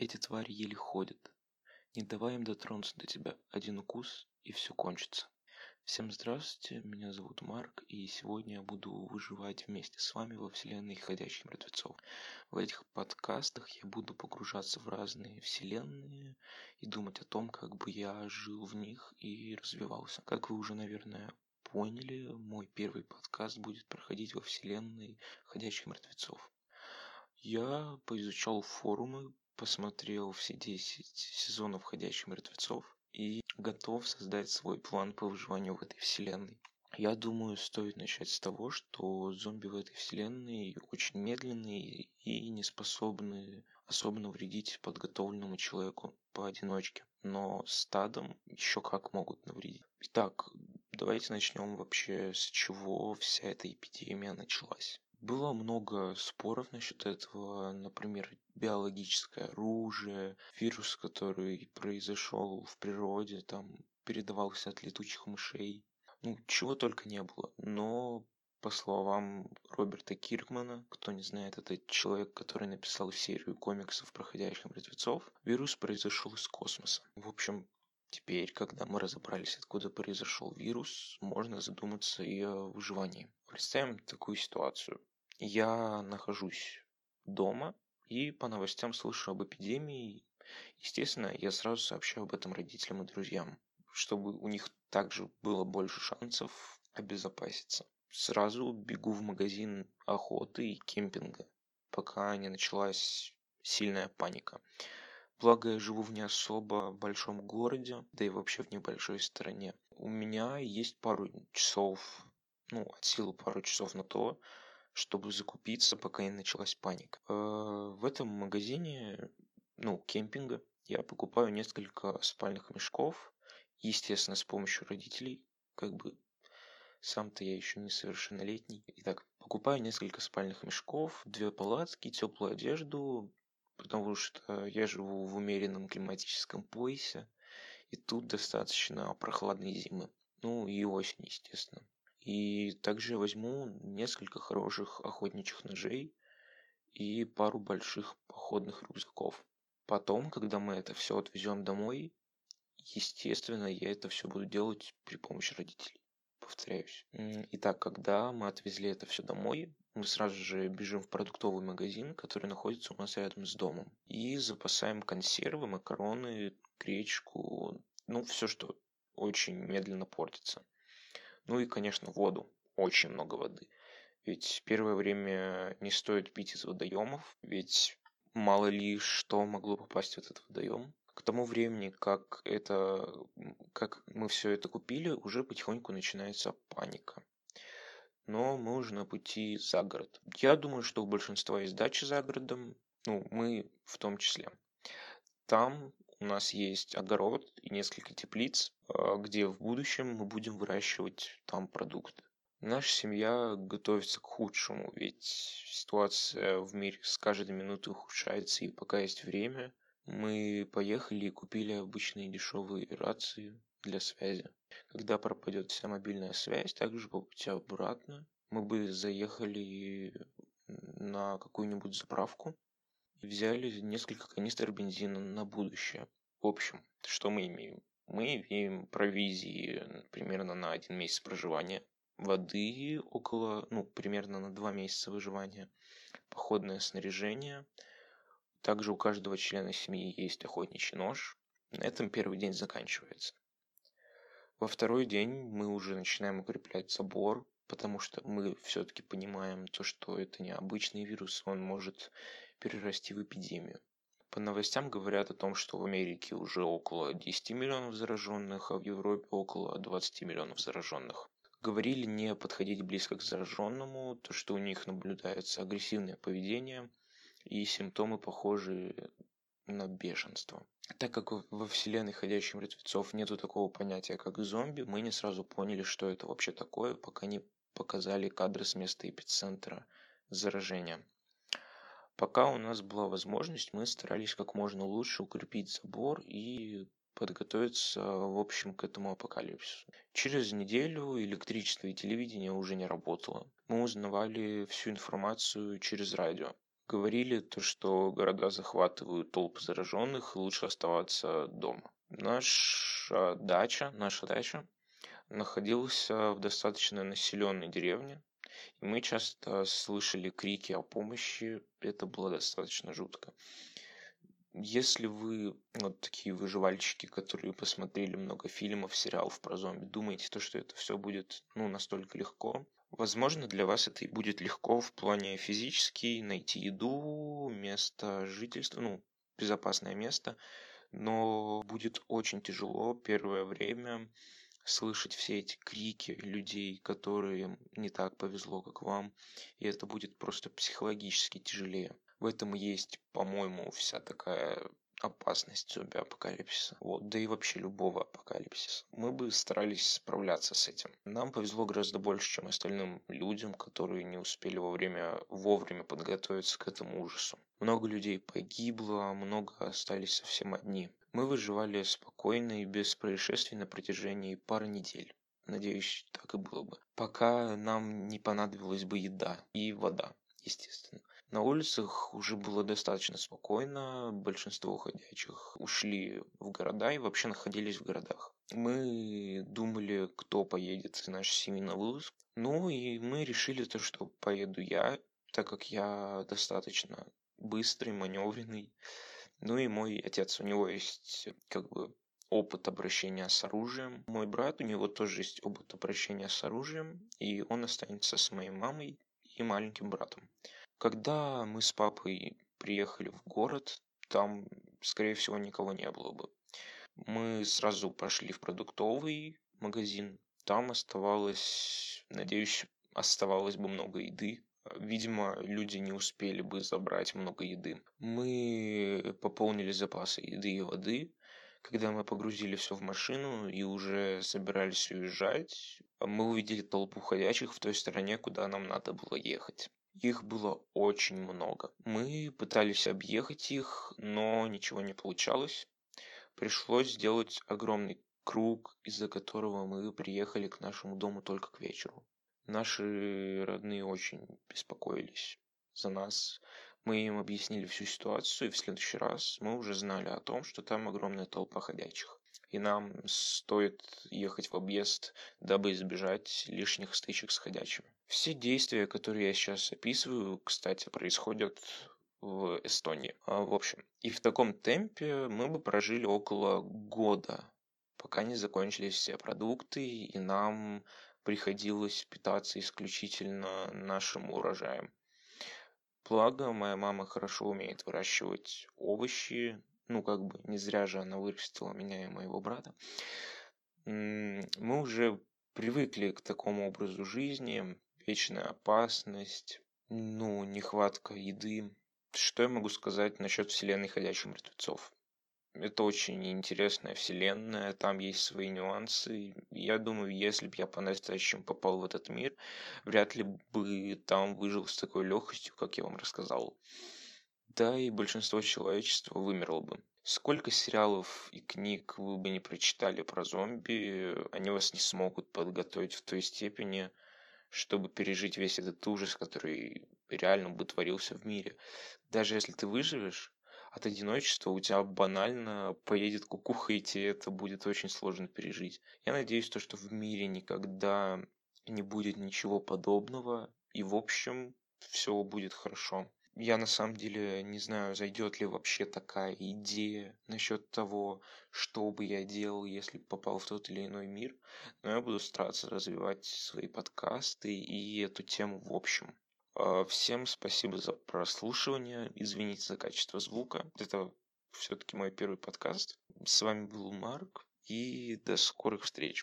Эти твари еле ходят. Не давай им дотронуться до тебя. Один укус, и все кончится. Всем здравствуйте, меня зовут Марк, и сегодня я буду выживать вместе с вами во вселенной ходячих мертвецов. В этих подкастах я буду погружаться в разные вселенные и думать о том, как бы я жил в них и развивался. Как вы уже, наверное, поняли, мой первый подкаст будет проходить во вселенной ходячих мертвецов. Я поизучал форумы, посмотрел все 10 сезонов ходячих мертвецов и готов создать свой план по выживанию в этой вселенной. Я думаю, стоит начать с того, что зомби в этой вселенной очень медленные и не способны особо навредить подготовленному человеку поодиночке. Но стадом еще как могут навредить. Итак, давайте начнем вообще с чего вся эта эпидемия началась. Было много споров насчет этого, например, биологическое оружие, вирус, который произошел в природе, там передавался от летучих мышей. Ну, чего только не было. Но по словам Роберта Киркмана, кто не знает, это человек, который написал серию комиксов проходящих мертвецов, вирус произошел из космоса. В общем, Теперь, когда мы разобрались, откуда произошел вирус, можно задуматься и о выживании. Представим такую ситуацию. Я нахожусь дома и по новостям слышу об эпидемии. Естественно, я сразу сообщаю об этом родителям и друзьям, чтобы у них также было больше шансов обезопаситься. Сразу бегу в магазин охоты и кемпинга, пока не началась сильная паника. Благо, я живу в не особо большом городе, да и вообще в небольшой стране. У меня есть пару часов, ну, от силы пару часов на то, чтобы закупиться, пока не началась паника. Э, в этом магазине, ну, кемпинга, я покупаю несколько спальных мешков, естественно, с помощью родителей, как бы сам-то я еще несовершеннолетний. Итак, покупаю несколько спальных мешков, две палатки, теплую одежду, потому что я живу в умеренном климатическом поясе, и тут достаточно прохладной зимы. Ну и осень, естественно. И также я возьму несколько хороших охотничьих ножей и пару больших походных рюкзаков. Потом, когда мы это все отвезем домой, естественно, я это все буду делать при помощи родителей. Повторяюсь. Итак, когда мы отвезли это все домой, мы сразу же бежим в продуктовый магазин, который находится у нас рядом с домом. И запасаем консервы, макароны, гречку, ну, все, что очень медленно портится. Ну и, конечно, воду. Очень много воды. Ведь первое время не стоит пить из водоемов, ведь мало ли что могло попасть в этот водоем. К тому времени, как это, как мы все это купили, уже потихоньку начинается паника но мы уже на пути за город. Я думаю, что у большинства есть дачи за городом, ну, мы в том числе. Там у нас есть огород и несколько теплиц, а, где в будущем мы будем выращивать там продукты. Наша семья готовится к худшему, ведь ситуация в мире с каждой минутой ухудшается, и пока есть время, мы поехали и купили обычные дешевые рации для связи. Когда пропадет вся мобильная связь, также по пути обратно, мы бы заехали на какую-нибудь заправку и взяли несколько канистр бензина на будущее. В общем, что мы имеем? Мы имеем провизии примерно на один месяц проживания, воды около, ну, примерно на два месяца выживания, походное снаряжение. Также у каждого члена семьи есть охотничий нож. На этом первый день заканчивается. Во второй день мы уже начинаем укреплять забор, потому что мы все-таки понимаем то, что это не обычный вирус, он может перерасти в эпидемию. По новостям говорят о том, что в Америке уже около 10 миллионов зараженных, а в Европе около 20 миллионов зараженных. Говорили не подходить близко к зараженному, то что у них наблюдается агрессивное поведение и симптомы похожие на бешенство. Так как во вселенной ходящих мертвецов нету такого понятия, как зомби, мы не сразу поняли, что это вообще такое, пока не показали кадры с места эпицентра заражения. Пока у нас была возможность, мы старались как можно лучше укрепить забор и подготовиться, в общем, к этому апокалипсису. Через неделю электричество и телевидение уже не работало. Мы узнавали всю информацию через радио. Говорили то, что города захватывают толпы зараженных, лучше оставаться дома. Наша дача, наша дача находилась в достаточно населенной деревне, и мы часто слышали крики о помощи, это было достаточно жутко. Если вы вот такие выживальщики, которые посмотрели много фильмов, сериалов про зомби, думаете, то, что это все будет ну, настолько легко, возможно, для вас это и будет легко в плане физически найти еду, место жительства, ну, безопасное место, но будет очень тяжело первое время слышать все эти крики людей, которые не так повезло, как вам, и это будет просто психологически тяжелее. В этом есть, по-моему, вся такая опасность зомби-апокалипсиса. Вот, да и вообще любого апокалипсиса. Мы бы старались справляться с этим. Нам повезло гораздо больше, чем остальным людям, которые не успели во время, вовремя подготовиться к этому ужасу. Много людей погибло, много остались совсем одни. Мы выживали спокойно и без происшествий на протяжении пары недель. Надеюсь, так и было бы. Пока нам не понадобилась бы еда и вода, естественно. На улицах уже было достаточно спокойно, большинство уходящих ушли в города и вообще находились в городах. Мы думали, кто поедет из нашей семьи на вылазку. Ну и мы решили то, что поеду я, так как я достаточно быстрый, маневренный. Ну и мой отец, у него есть как бы опыт обращения с оружием. Мой брат, у него тоже есть опыт обращения с оружием, и он останется с моей мамой и маленьким братом. Когда мы с папой приехали в город, там, скорее всего, никого не было бы. Мы сразу пошли в продуктовый магазин. Там оставалось, надеюсь, оставалось бы много еды. Видимо, люди не успели бы забрать много еды. Мы пополнили запасы еды и воды. Когда мы погрузили все в машину и уже собирались уезжать, мы увидели толпу ходячих в той стороне, куда нам надо было ехать. Их было очень много. Мы пытались объехать их, но ничего не получалось. Пришлось сделать огромный круг, из-за которого мы приехали к нашему дому только к вечеру. Наши родные очень беспокоились за нас. Мы им объяснили всю ситуацию, и в следующий раз мы уже знали о том, что там огромная толпа ходячих. И нам стоит ехать в объезд, дабы избежать лишних стычек с ходячими. Все действия, которые я сейчас описываю, кстати, происходят в Эстонии. А, в общем, и в таком темпе мы бы прожили около года, пока не закончились все продукты, и нам приходилось питаться исключительно нашим урожаем. Благо, моя мама хорошо умеет выращивать овощи, ну, как бы, не зря же она вырастила меня и моего брата. Мы уже привыкли к такому образу жизни, вечная опасность, ну, нехватка еды. Что я могу сказать насчет вселенной ходячих мертвецов? Это очень интересная вселенная, там есть свои нюансы. Я думаю, если бы я по-настоящему попал в этот мир, вряд ли бы там выжил с такой легкостью, как я вам рассказал. Да, и большинство человечества вымерло бы. Сколько сериалов и книг вы бы не прочитали про зомби, они вас не смогут подготовить в той степени, чтобы пережить весь этот ужас, который реально бы творился в мире. Даже если ты выживешь, от одиночества у тебя банально поедет кукуха, и тебе это будет очень сложно пережить. Я надеюсь, то, что в мире никогда не будет ничего подобного, и в общем все будет хорошо. Я на самом деле не знаю, зайдет ли вообще такая идея насчет того, что бы я делал, если попал в тот или иной мир, но я буду стараться развивать свои подкасты и эту тему в общем. А, всем спасибо за прослушивание. Извините за качество звука. Это все-таки мой первый подкаст. С вами был Марк. И до скорых встреч.